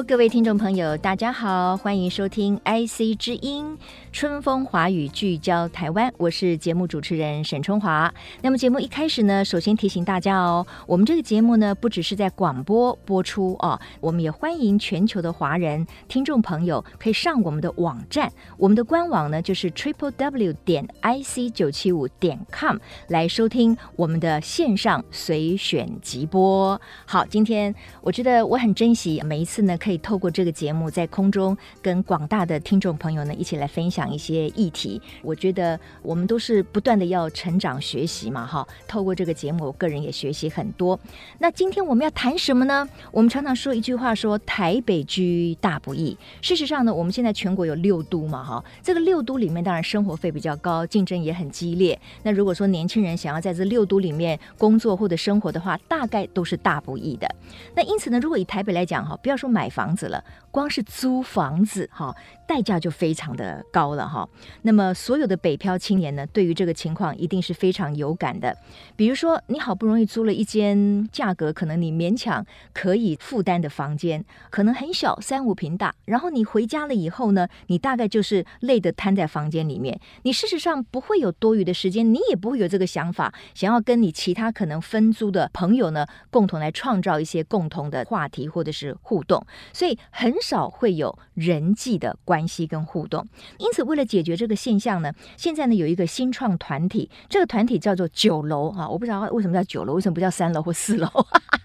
各位听众朋友，大家好，欢迎收听 IC 之音。春风华语聚焦台湾，我是节目主持人沈春华。那么节目一开始呢，首先提醒大家哦，我们这个节目呢，不只是在广播播出哦，我们也欢迎全球的华人听众朋友可以上我们的网站，我们的官网呢就是 triple w 点 ic 九七五点 com 来收听我们的线上随选即播。好，今天我觉得我很珍惜每一次呢，可以透过这个节目在空中跟广大的听众朋友呢一起来分享。讲一些议题，我觉得我们都是不断的要成长学习嘛，哈。透过这个节目，我个人也学习很多。那今天我们要谈什么呢？我们常常说一句话说，台北居大不易。事实上呢，我们现在全国有六都嘛，哈。这个六都里面，当然生活费比较高，竞争也很激烈。那如果说年轻人想要在这六都里面工作或者生活的话，大概都是大不易的。那因此呢，如果以台北来讲，哈，不要说买房子了，光是租房子，哈。代价就非常的高了哈，那么所有的北漂青年呢，对于这个情况一定是非常有感的。比如说，你好不容易租了一间价格可能你勉强可以负担的房间，可能很小，三五平大，然后你回家了以后呢，你大概就是累得瘫在房间里面，你事实上不会有多余的时间，你也不会有这个想法，想要跟你其他可能分租的朋友呢，共同来创造一些共同的话题或者是互动，所以很少会有人际的关系。跟互动，因此为了解决这个现象呢，现在呢有一个新创团体，这个团体叫做九楼啊，我不知道为什么叫九楼，为什么不叫三楼或四楼？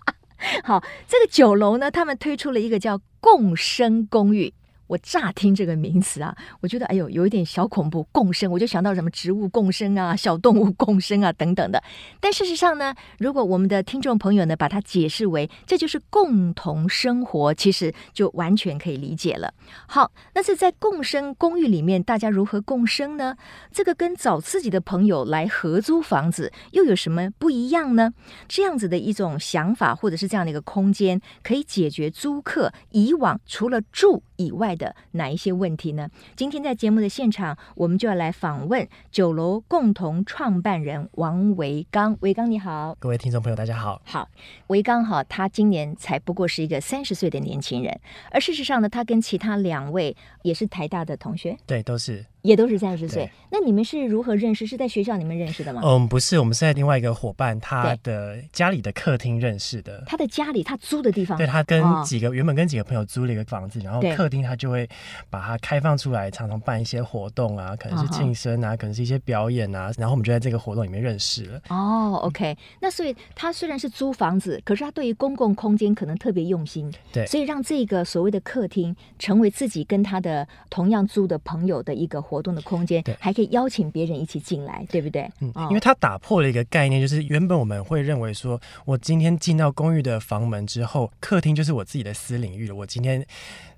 好，这个九楼呢，他们推出了一个叫共生公寓。我乍听这个名词啊，我觉得哎呦，有一点小恐怖。共生，我就想到什么植物共生啊、小动物共生啊等等的。但事实上呢，如果我们的听众朋友呢把它解释为这就是共同生活，其实就完全可以理解了。好，那是在共生公寓里面，大家如何共生呢？这个跟找自己的朋友来合租房子又有什么不一样呢？这样子的一种想法，或者是这样的一个空间，可以解决租客以往除了住以外的哪一些问题呢？今天在节目的现场，我们就要来访问酒楼共同创办人王维刚。维刚你好，各位听众朋友大家好。好，维刚哈，他今年才不过是一个三十岁的年轻人，而事实上呢，他跟其他两位也是台大的同学，对，都是。也都是三十岁，那你们是如何认识？是在学校里面认识的吗？嗯，不是，我们是在另外一个伙伴他的家里的客厅认识的。他的家里，他租的地方。对，他跟几个、哦、原本跟几个朋友租了一个房子，然后客厅他就会把它开放出来，常常办一些活动啊，可能是庆生啊，哦、可能是一些表演啊，然后我们就在这个活动里面认识了。哦，OK，那所以他虽然是租房子，可是他对于公共空间可能特别用心，对，所以让这个所谓的客厅成为自己跟他的同样租的朋友的一个活动的空间。还可以邀请别人一起进来，对不对？嗯，因为它打破了一个概念，就是原本我们会认为说，我今天进到公寓的房门之后，客厅就是我自己的私领域了。我今天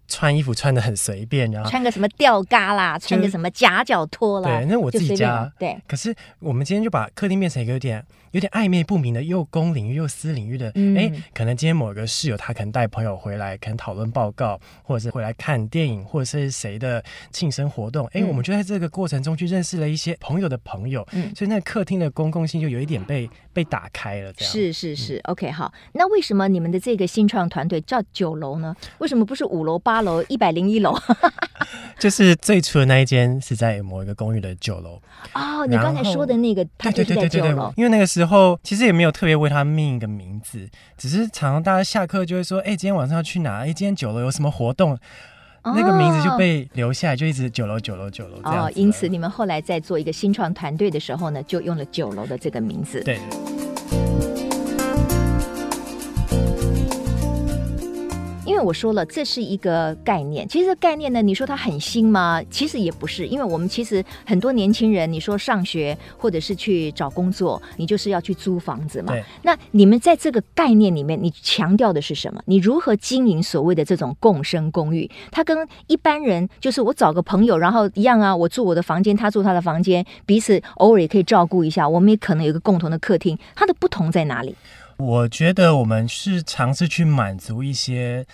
穿衣服穿的很随便，然后穿个什么吊嘎啦，穿个什么夹脚拖啦，对，那我自己家。对，可是我们今天就把客厅变成一个有点。有点暧昧不明的，又公领域又私领域的，哎、嗯，可能今天某个室友他可能带朋友回来，可能讨论报告，或者是回来看电影，或者是谁的庆生活动，哎、嗯，我们就在这个过程中去认识了一些朋友的朋友，嗯，所以那个客厅的公共性就有一点被被打开了，这样是是是、嗯、，OK，好，那为什么你们的这个新创团队叫九楼呢？为什么不是五楼、八楼、一百零一楼？就是最初的那一间是在某一个公寓的九楼哦，你刚才说的那个，它就是在九楼，因为那个时候其实也没有特别为它命一个名字，只是常常大家下课就会说，哎、欸，今天晚上要去哪？哎、欸，今天九楼有什么活动？哦、那个名字就被留下来，就一直九楼九楼九楼这样。哦，因此你们后来在做一个新创团队的时候呢，就用了九楼的这个名字。对。为我说了，这是一个概念。其实这概念呢，你说它很新吗？其实也不是，因为我们其实很多年轻人，你说上学或者是去找工作，你就是要去租房子嘛。那你们在这个概念里面，你强调的是什么？你如何经营所谓的这种共生公寓？它跟一般人就是我找个朋友，然后一样啊，我住我的房间，他住他的房间，彼此偶尔也可以照顾一下，我们也可能有一个共同的客厅。它的不同在哪里？我觉得我们是尝试去满足一些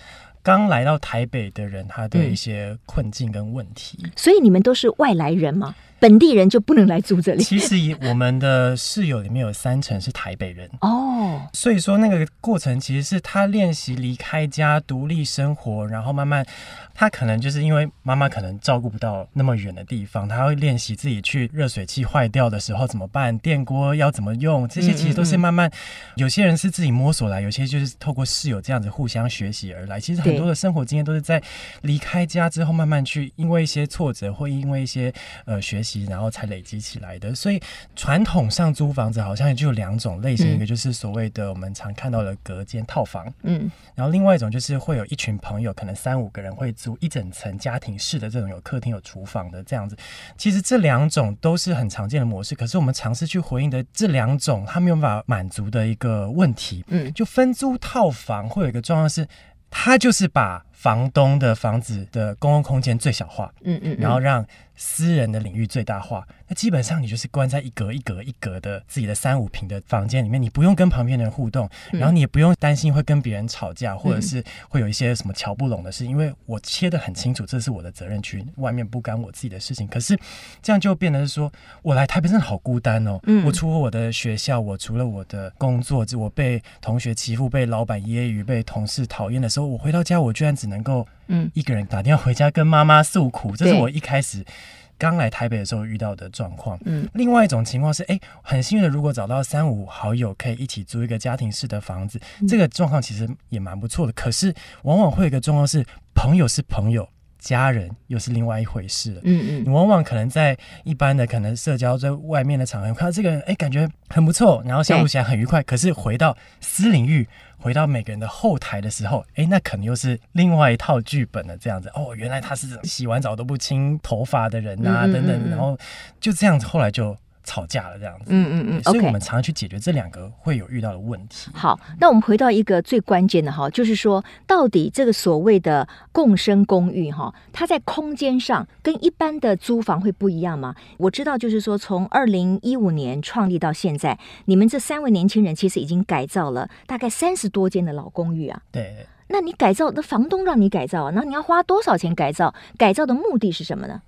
刚来到台北的人他的一些困境跟问题。嗯，所以你们都是外来人吗？本地人就不能来住这里？其实我们的室友里面有三成是台北人哦，所以说那个过程其实是他练习离开家、独立生活，然后慢慢。他可能就是因为妈妈可能照顾不到那么远的地方，他会练习自己去热水器坏掉的时候怎么办，电锅要怎么用，这些其实都是慢慢。有些人是自己摸索来，有些就是透过室友这样子互相学习而来。其实很多的生活经验都是在离开家之后慢慢去，因为一些挫折或因为一些呃学习，然后才累积起来的。所以传统上租房子好像就有两种类型，一个就是所谓的我们常看到的隔间套房，嗯，然后另外一种就是会有一群朋友，可能三五个人会。租一整层家庭式的这种有客厅有厨房的这样子，其实这两种都是很常见的模式。可是我们尝试去回应的这两种，它没有办法满足的一个问题。嗯，就分租套房会有一个状况是，它就是把房东的房子的公共空间最小化。嗯嗯，然后让私人的领域最大化。那基本上你就是关在一格一格一格的自己的三五平的房间里面，你不用跟旁边的人互动，然后你也不用担心会跟别人吵架，或者是会有一些什么瞧不拢的事，因为我切的很清楚，这是我的责任区，外面不干我自己的事情。可是这样就变得是说，我来台北真的好孤单哦。嗯我除了我的学校，我除了我的工作，就我被同学欺负、被老板揶揄、被同事讨厌的时候，我回到家，我居然只能够嗯一个人打电话回家跟妈妈诉苦。这是我一开始。刚来台北的时候遇到的状况，嗯，另外一种情况是，哎，很幸运的，如果找到三五好友可以一起租一个家庭式的房子，嗯、这个状况其实也蛮不错的。可是，往往会有一个状况是，朋友是朋友，家人又是另外一回事了。嗯嗯，你往往可能在一般的可能社交在外面的场合，看到这个人，哎，感觉很不错，然后相处起来很愉快。可是回到私领域。回到每个人的后台的时候，哎，那可能又是另外一套剧本了。这样子，哦，原来他是洗完澡都不清头发的人啊，嗯嗯嗯嗯等等，然后就这样子，后来就。吵架了这样子，嗯嗯嗯，所以我们常常去解决这两个会有遇到的问题。好，那我们回到一个最关键的哈，就是说，到底这个所谓的共生公寓哈，它在空间上跟一般的租房会不一样吗？我知道，就是说，从二零一五年创立到现在，你们这三位年轻人其实已经改造了大概三十多间的老公寓啊。对，那你改造，那房东让你改造啊，那你要花多少钱改造？改造的目的是什么呢？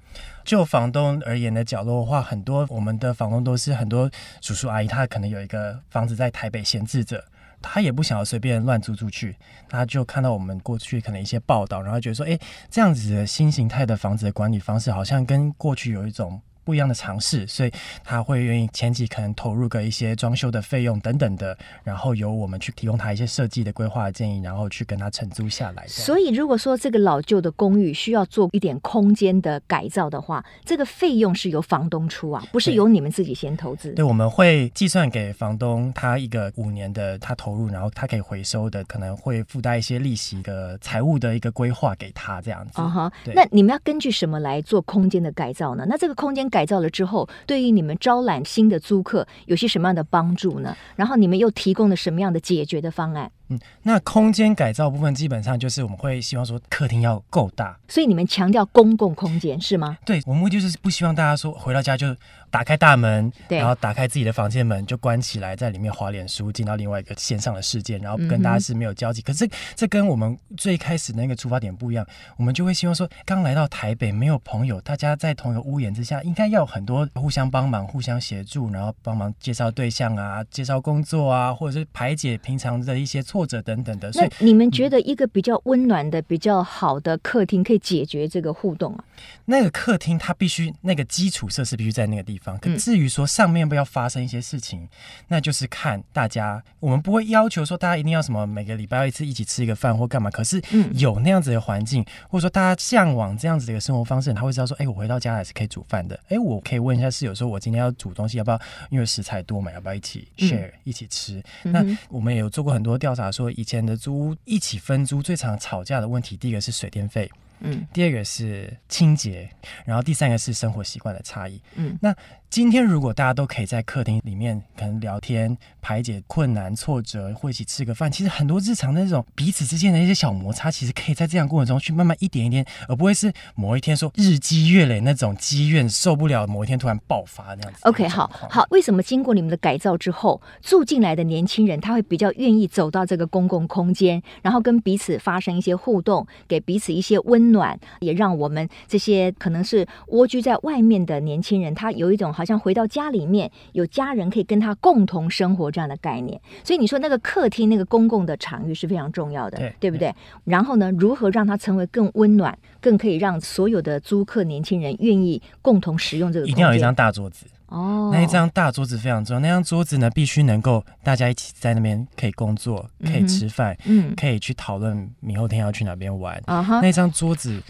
就房东而言的角落的话，很多我们的房东都是很多叔叔阿姨，他可能有一个房子在台北闲置着，他也不想要随便乱租出去，他就看到我们过去可能一些报道，然后觉得说，哎，这样子的新形态的房子的管理方式，好像跟过去有一种。不一样的尝试，所以他会愿意前期可能投入个一些装修的费用等等的，然后由我们去提供他一些设计的规划的建议，然后去跟他承租下来。所以，如果说这个老旧的公寓需要做一点空间的改造的话，这个费用是由房东出啊，不是由你们自己先投资。对，我们会计算给房东他一个五年的他投入，然后他可以回收的，可能会附带一些利息的财务的一个规划给他这样子。啊哈，对。那你们要根据什么来做空间的改造呢？那这个空间改改造了之后，对于你们招揽新的租客有些什么样的帮助呢？然后你们又提供了什么样的解决的方案？嗯，那空间改造部分基本上就是我们会希望说客厅要够大，所以你们强调公共空间是吗？对，我们目的就是不希望大家说回到家就打开大门，对，然后打开自己的房间门就关起来，在里面滑脸书，进到另外一个线上的世界，然后跟大家是没有交集。嗯、可是这跟我们最开始的那个出发点不一样，我们就会希望说，刚来到台北没有朋友，大家在同一个屋檐之下，应该要有很多互相帮忙、互相协助，然后帮忙介绍对象啊、介绍工作啊，或者是排解平常的一些错。或者等等的，所以你们觉得一个比较温暖的、嗯、比较好的客厅可以解决这个互动啊？那个客厅它必须那个基础设施必须在那个地方。可至于说上面不要发生一些事情，嗯、那就是看大家。我们不会要求说大家一定要什么每个礼拜要一次一起吃一个饭或干嘛。可是有那样子的环境，或者说大家向往这样子的一个生活方式，他会知道说，哎、欸，我回到家还是可以煮饭的。哎、欸，我可以问一下室友说，我今天要煮东西要不要？因为食材多嘛，要不要一起 share、嗯、一起吃？那我们也有做过很多调查。啦，说以前的租屋一起分租最常吵架的问题，第一个是水电费。嗯，第二个是清洁，然后第三个是生活习惯的差异。嗯，那今天如果大家都可以在客厅里面可能聊天、排解困难、挫折，或一起吃个饭，其实很多日常的那种彼此之间的一些小摩擦，其实可以在这样过程中去慢慢一点一点，而不会是某一天说日积月累那种积怨受不了，某一天突然爆发那样子。OK，好好，为什么经过你们的改造之后，住进来的年轻人他会比较愿意走到这个公共空间，然后跟彼此发生一些互动，给彼此一些温。暖也让我们这些可能是蜗居在外面的年轻人，他有一种好像回到家里面有家人可以跟他共同生活这样的概念。所以你说那个客厅那个公共的场域是非常重要的，对，对不对？然后呢，如何让它成为更温暖，更可以让所有的租客年轻人愿意共同使用这个？一定要有一张大桌子。哦，那一张大桌子非常重要。那张桌子呢，必须能够大家一起在那边可以工作，可以吃饭，嗯，可以去讨论明后天要去哪边玩。那张桌子。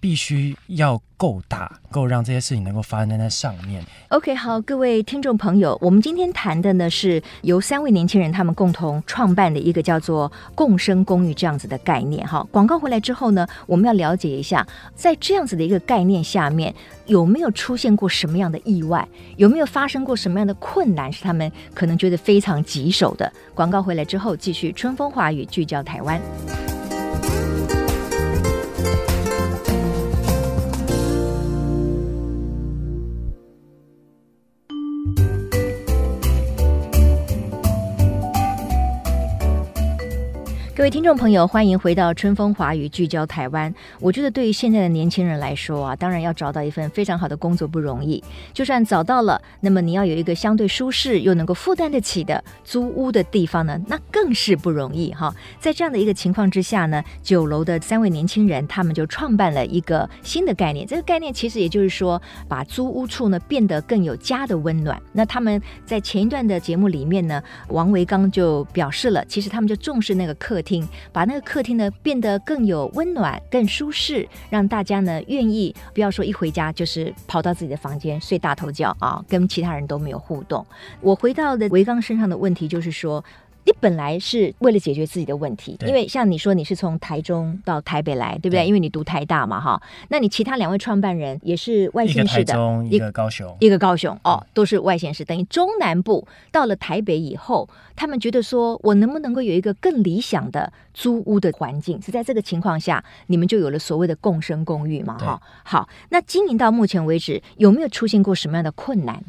必须要够大，够让这些事情能够发生在那上面。OK，好，各位听众朋友，我们今天谈的呢是由三位年轻人他们共同创办的一个叫做“共生公寓”这样子的概念。哈，广告回来之后呢，我们要了解一下，在这样子的一个概念下面，有没有出现过什么样的意外？有没有发生过什么样的困难，是他们可能觉得非常棘手的？广告回来之后，继续春风华语聚焦台湾。各位听众朋友，欢迎回到春风华语聚焦台湾。我觉得对于现在的年轻人来说啊，当然要找到一份非常好的工作不容易。就算找到了，那么你要有一个相对舒适又能够负担得起的租屋的地方呢，那更是不容易哈。在这样的一个情况之下呢，玖楼的三位年轻人他们就创办了一个新的概念。这个概念其实也就是说，把租屋处呢变得更有家的温暖。那他们在前一段的节目里面呢，王维刚就表示了，其实他们就重视那个客厅厅。把那个客厅呢变得更有温暖、更舒适，让大家呢愿意不要说一回家就是跑到自己的房间睡大头觉啊，跟其他人都没有互动。我回到的维刚身上的问题就是说。你本来是为了解决自己的问题，因为像你说你是从台中到台北来，对不对？对，因为你读台大嘛，哈。那你其他两位创办人也是外县市的，一个台中，一个高雄，一个高雄哦，都是外县市。等于中南部到了台北以后，他们觉得说我能不能够有一个更理想的租屋的环境？是在这个情况下，你们就有了所谓的共生公寓嘛，哈。好，那经营到目前为止，有没有出现过什么样的困难？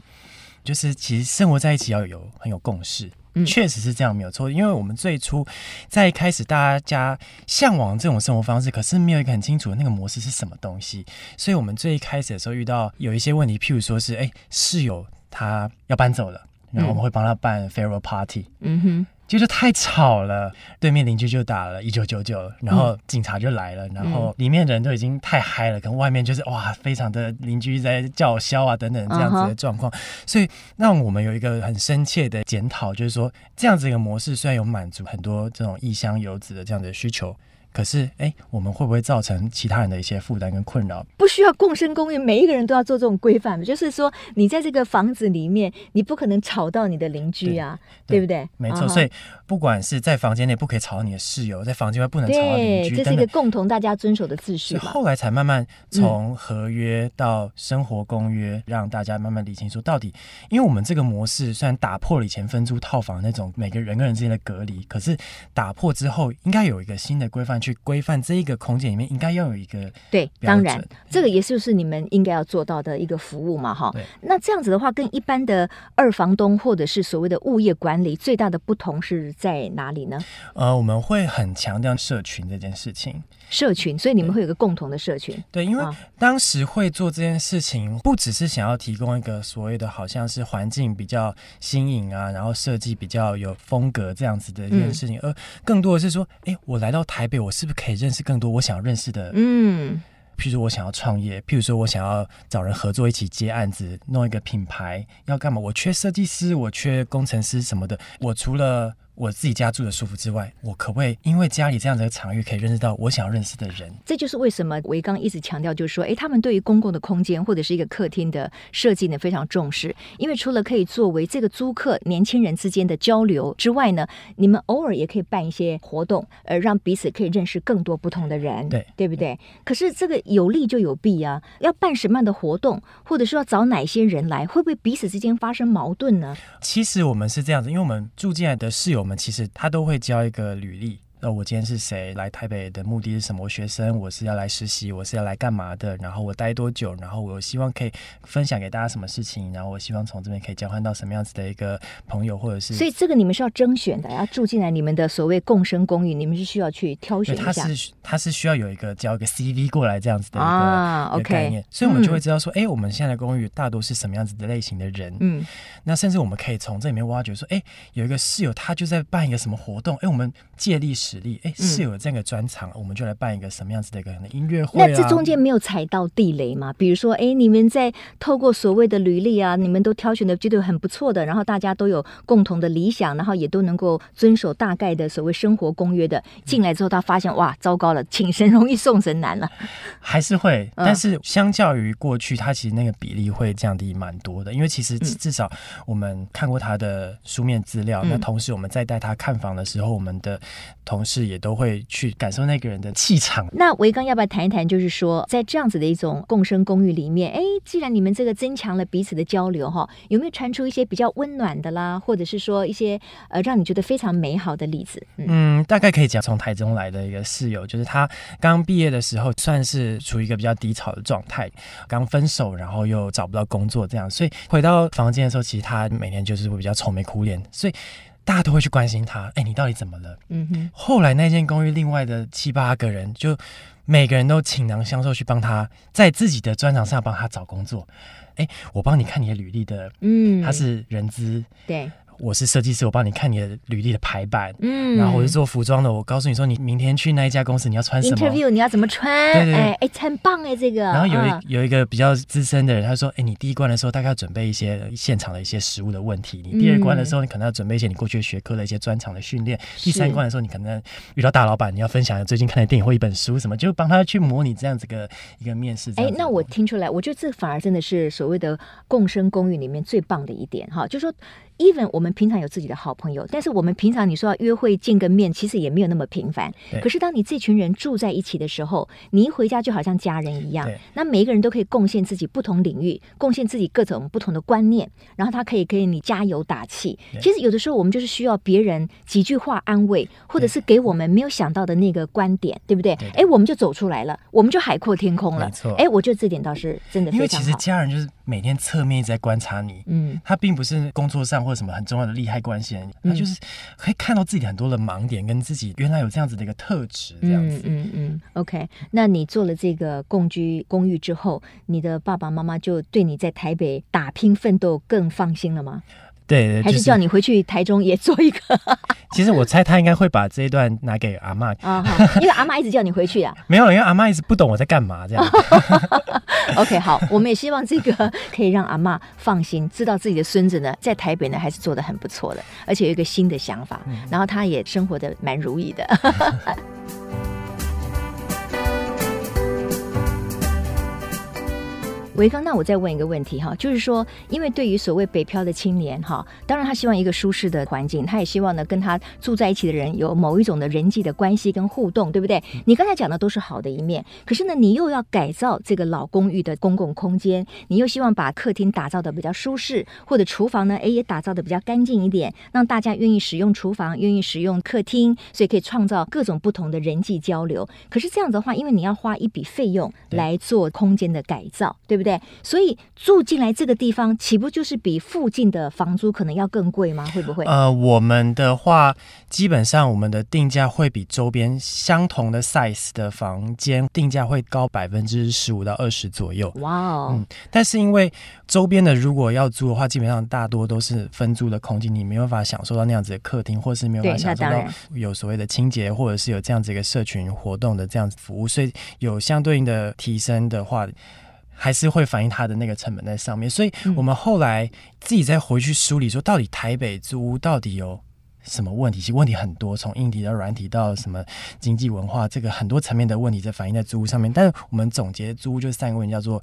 就是其实生活在一起要有很有共识。确实是这样，没有错。因为我们最初在一开始，大家向往这种生活方式，可是没有一个很清楚的那个模式是什么东西。所以，我们最一开始的时候遇到有一些问题，譬如说是，哎，室友他要搬走了，然后我们会帮他办 farewell party。嗯哼。就是太吵了，对面邻居就打了一九九九，然后警察就来了，嗯、然后里面的人都已经太嗨了，跟外面就是哇，非常的邻居在叫嚣啊等等这样子的状况，嗯、所以让我们有一个很深切的检讨，就是说这样子一个模式虽然有满足很多这种异乡游子的这样的需求。可是，哎，我们会不会造成其他人的一些负担跟困扰？不需要共生公寓，每一个人都要做这种规范。就是说，你在这个房子里面，你不可能吵到你的邻居啊，对，不对？没错，uh. 所以不管是在房间内不可以吵到你的室友，在房间外不能吵到邻居，这是一个共同大家遵守的秩序。后来才慢慢从合约到生活公约，嗯、让大家慢慢理清楚到底，因为我们这个模式虽然打破了以前分租套房那种每个人跟人之间的隔离，可是打破之后，应该有一个新的规范。去规范这一个空间里面，应该要有一个对，当然，这个也就是你们应该要做到的一个服务嘛，哈。那这样子的话，跟一般的二房东或者是所谓的物业管理最大的不同是在哪里呢？呃，我们会很强调社群这件事情。社群，所以你们会有个共同的社群。对，因为当时会做这件事情，不只是想要提供一个所谓的好像是环境比较新颖啊，然后设计比较有风格这样子的一件事情，嗯、而更多的是说，哎，我来到台北，我是不是可以认识更多我想要认识的？嗯。譬如说我想要创业，譬如说我想要找人合作一起接案子，弄一个品牌，要干嘛？我缺设计师，我缺工程师什么的。我除了我自己家住的舒服之外，我可不可以因为家里这样子的场域，可以认识到我想要认识的人？这就是为什么维刚一直强调，就是说，哎，他们对于公共的空间或者是一个客厅的设计呢，非常重视。因为除了可以作为这个租客年轻人之间的交流之外呢，你们偶尔也可以办一些活动，呃，让彼此可以认识更多不同的人，对，对不对？可是这个有利就有弊啊，要办什么样的活动，或者说要找哪些人来，会不会彼此之间发生矛盾呢？其实我们是这样子，因为我们住进来的室友我们，其实他都会交一个履历。那我今天是谁？来台北的目的是什么？我学生，我是要来实习，我是要来干嘛的？然后我待多久？然后我希望可以分享给大家什么事情？然后我希望从这边可以交换到什么样子的一个朋友，或者是……所以这个你们是要甄选的，要住进来你们的所谓共生公寓，你们是需要去挑选一下。他是他是需要有一个交一个 CV 过来这样子的一个、概念，okay, 所以我们就会知道说，哎、嗯，我们现在的公寓大多是什么样子的类型的人？嗯，那甚至我们可以从这里面挖掘说，哎，有一个室友他就在办一个什么活动，哎，我们借力使力，哎，室友。有这个专场，我们就来办一个什么样子的一个音乐会、啊？那这中间没有踩到地雷吗？比如说，哎，你们在透过所谓的履历啊，你们都挑选的觉得很不错的，然后大家都有共同的理想，然后也都能够遵守大概的所谓生活公约的，进来之后他发现哇，糟糕了，请神容易送神难了，还是会，但是相较于过去，他其实那个比例会降低蛮多的，因为其实至少我们看过他的书面资料，嗯、那同时我们在带他看房的时候，我们的同事也都会。去感受那个人的气场。那维刚要不要谈一谈？就是说，在这样子的一种共生公寓里面，哎，既然你们这个增强了彼此的交流，哈，有没有传出一些比较温暖的啦，或者是说一些呃让你觉得非常美好的例子？嗯，嗯大概可以讲从台中来的一个室友，就是他刚毕业的时候，算是处于一个比较低潮的状态，刚分手，然后又找不到工作，这样，所以回到房间的时候，其实他每天就是会比较愁眉苦脸，所以。大家都会去关心他，哎，你到底怎么了？嗯哼。后来那间公寓另外的七八个人，就每个人都倾囊相授去帮他，在自己的专长上帮他找工作。哎，我帮你看你的履历的，嗯，他是人资，对。我是设计师，我帮你看你的履历的排版，嗯，然后我是做服装的，我告诉你说，你明天去那一家公司你要穿什么？Interview 你要怎么穿？对对对，哎哎，很棒哎，这个。然后有一、嗯、有一个比较资深的人，他说，哎，你第一关的时候大概要准备一些现场的一些实物的问题，你第二关的时候你可能要准备一些你过去学科的一些专长的训练，第三关的时候你可能遇到大老板，你要分享最近看的电影或一本书什么，就帮他去模拟这样子个一个面试。哎，那我听出来，我觉得这反而真的是所谓的共生公寓里面最棒的一点哈，就是说。Even 我们平常有自己的好朋友，但是我们平常你说要约会见个面，其实也没有那么频繁。可是当你这群人住在一起的时候，你一回家就好像家人一样。那每一个人都可以贡献自己不同领域，贡献自己各种不同的观念，然后他可以给你加油打气。其实有的时候我们就是需要别人几句话安慰，或者是给我们没有想到的那个观点，对不对？哎，我们就走出来了，我们就海阔天空了。没错。哎，我觉得这点倒是真的非常好。因为其实家人就是每天侧面一直在观察你，嗯，他并不是工作上或。者什么很重要的利害关系，他就是可以看到自己很多的盲点，跟自己原来有这样子的一个特质，这样子。嗯嗯，嗯，OK。那你做了这个共居公寓之后，你的爸爸妈妈就对你在台北打拼奋斗更放心了吗？对，还是叫你回去台中也做一个。其实我猜他应该会把这一段拿给阿妈啊，因为阿妈一直叫你回去啊。没有，因为阿妈一直不懂我在干嘛这样。OK，好，我们也希望这个可以让阿妈放心，知道自己的孙子呢在台北呢还是做的很不错的，而且有一个新的想法，然后他也生活的蛮如意的。维刚，那我再问一个问题哈，就是说，因为对于所谓北漂的青年哈，当然他希望一个舒适的环境，他也希望呢跟他住在一起的人有某一种的人际的关系跟互动，对不对？你刚才讲的都是好的一面，可是呢，你又要改造这个老公寓的公共空间，你又希望把客厅打造的比较舒适，或者厨房呢，哎也打造的比较干净一点，让大家愿意使用厨房，愿意使用客厅，所以可以创造各种不同的人际交流。可是这样子的话，因为你要花一笔费用来做空间的改造，对不对？所以住进来这个地方，岂不就是比附近的房租可能要更贵吗？会不会？呃，我们的话，基本上我们的定价会比周边相同的 size 的房间定价会高百分之十五到二十左右。哇哦，嗯，但是因为周边的如果要租的话，基本上大多都是分租的空间，你没有办法享受到那样子的客厅，或是没有办法享受到有所谓的清洁，或者是有这样子一个社群活动的这样子服务，所以有相对应的提升的话。还是会反映它的那个成本在上面，所以我们后来自己再回去梳理说，到底台北租屋到底有什么问题？其实问题很多，从硬体到软体到什么经济文化，这个很多层面的问题在反映在租屋上面。但是我们总结租屋就是三个问题，叫做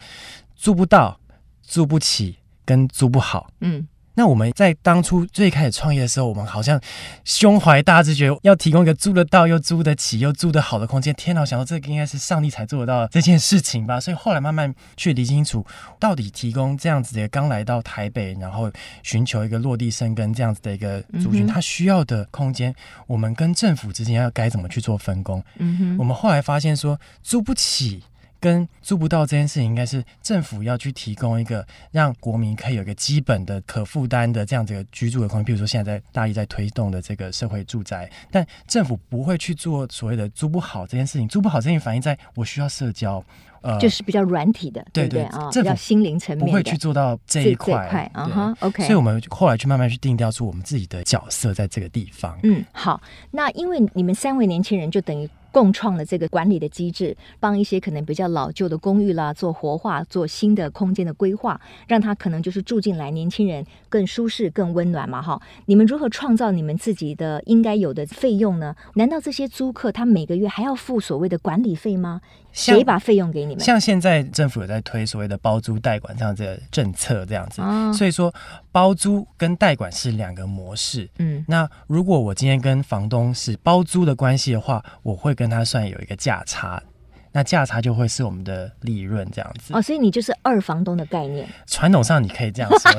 租不到、租不起跟租不好。嗯。那我们在当初最开始创业的时候，我们好像胸怀大志，觉得要提供一个租得到又租得起又租得好的空间。天哪，我想到这个应该是上帝才做得到这件事情吧。所以后来慢慢去理清楚，到底提供这样子的刚来到台北，然后寻求一个落地生根这样子的一个族群，他需要的空间，我们跟政府之间要该怎么去做分工？嗯哼，我们后来发现说租不起。跟租不到这件事情，应该是政府要去提供一个让国民可以有一个基本的可负担的这样子的居住的空间。比如说现在在大力在推动的这个社会住宅，但政府不会去做所谓的租不好这件事情。租不好这件事情反映在我需要社交，呃，就是比较软体的，对对啊，比较心灵层面不会去做到这一块啊哈。OK，所以我们后来去慢慢去定调出我们自己的角色在这个地方。嗯，好，那因为你们三位年轻人就等于。共创了这个管理的机制，帮一些可能比较老旧的公寓啦做活化，做新的空间的规划，让他可能就是住进来，年轻人更舒适、更温暖嘛。哈，你们如何创造你们自己的应该有的费用呢？难道这些租客他每个月还要付所谓的管理费吗？谁把费用给你们？像现在政府有在推所谓的包租代管这样子的政策，这样子，哦、所以说包租跟代管是两个模式。嗯，那如果我今天跟房东是包租的关系的话，我会跟他算有一个价差。那价差就会是我们的利润这样子哦，所以你就是二房东的概念。传统上你可以这样说，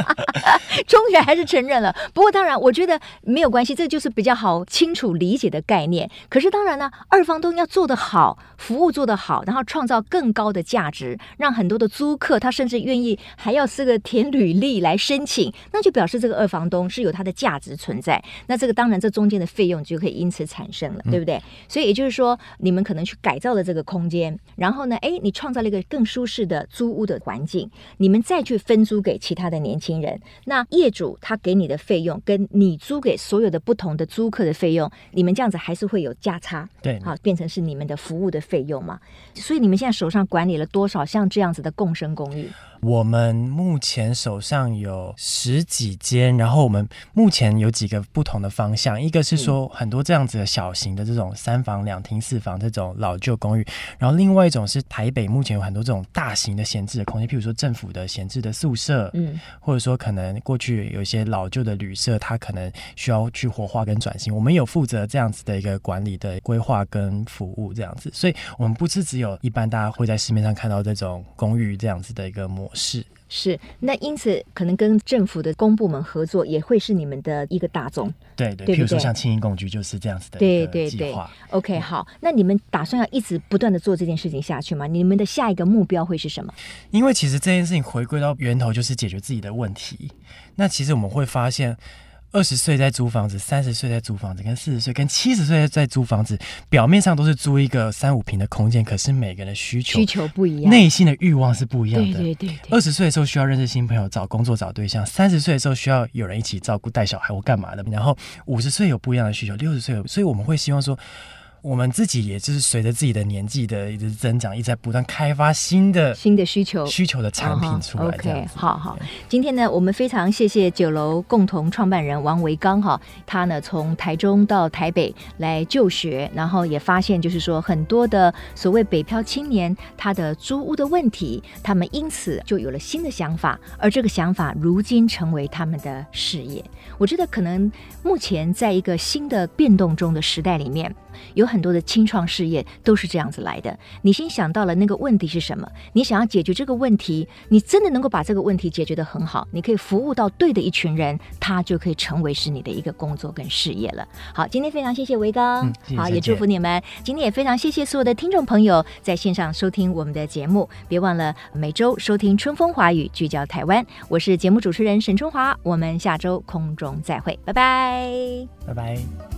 终于还是承认了。不过当然，我觉得没有关系，这就是比较好清楚理解的概念。可是当然呢，二房东要做得好，服务做得好，然后创造更高的价值，让很多的租客他甚至愿意还要是个填履历来申请，那就表示这个二房东是有它的价值存在。那这个当然这中间的费用就可以因此产生了，对不对？嗯、所以也就是说，你们可能去改造。这个空间，然后呢，哎，你创造了一个更舒适的租屋的环境，你们再去分租给其他的年轻人，那业主他给你的费用，跟你租给所有的不同的租客的费用，你们这样子还是会有价差，对，好，变成是你们的服务的费用嘛。所以你们现在手上管理了多少像这样子的共生公寓？我们目前手上有十几间，然后我们目前有几个不同的方向，一个是说很多这样子的小型的这种三房两厅四房这种老旧公寓，然后另外一种是台北目前有很多这种大型的闲置的空间，譬如说政府的闲置的宿舍，嗯，或者说可能过去有一些老旧的旅社，它可能需要去活化跟转型，我们有负责这样子的一个管理的规划跟服务这样子，所以我们不是只有一般大家会在市面上看到这种公寓这样子的一个模。是是，那因此可能跟政府的公部门合作也会是你们的一个大宗，对对，譬如说像轻盈共居就是这样子的对对对。OK，好，那你们打算要一直不断的做这件事情下去吗？你们的下一个目标会是什么？因为其实这件事情回归到源头就是解决自己的问题。那其实我们会发现。二十岁在租房子，三十岁在租房子，跟四十岁、跟七十岁在租房子，表面上都是租一个三五平的空间，可是每个人的需求需求不一样，内心的欲望是不一样的。对对对，对。二十岁的时候需要认识新朋友，找工作，找对象；三十岁的时候需要有人一起照顾、带小孩或干嘛的。然后五十岁有不一样的需求，六十岁有，所以我们会希望说。我们自己也就是随着自己的年纪的一直增长，一直在不断开发新的新的需求需求的产品出来。Uh. OK，好好。今天呢，我们非常谢谢酒楼共同创办人王维刚哈，他呢从台中到台北来就学，然后也发现就是说很多的所谓北漂青年他的租屋的问题，他们因此就有了新的想法，而这个想法如今成为他们的事业。我觉得可能目前在一个新的变动中的时代里面。有很多的青创事业都是这样子来的。你先想到了那个问题是什么？你想要解决这个问题，你真的能够把这个问题解决得很好，你可以服务到对的一群人，他就可以成为是你的一个工作跟事业了。好，今天非常谢谢维刚，好，也祝福你们。今天也非常谢谢所有的听众朋友。在线上收听我们的节目，别忘了每周收听春风华语聚焦台湾。我是节目主持人沈春华，我们下周空中再会，拜拜，拜拜。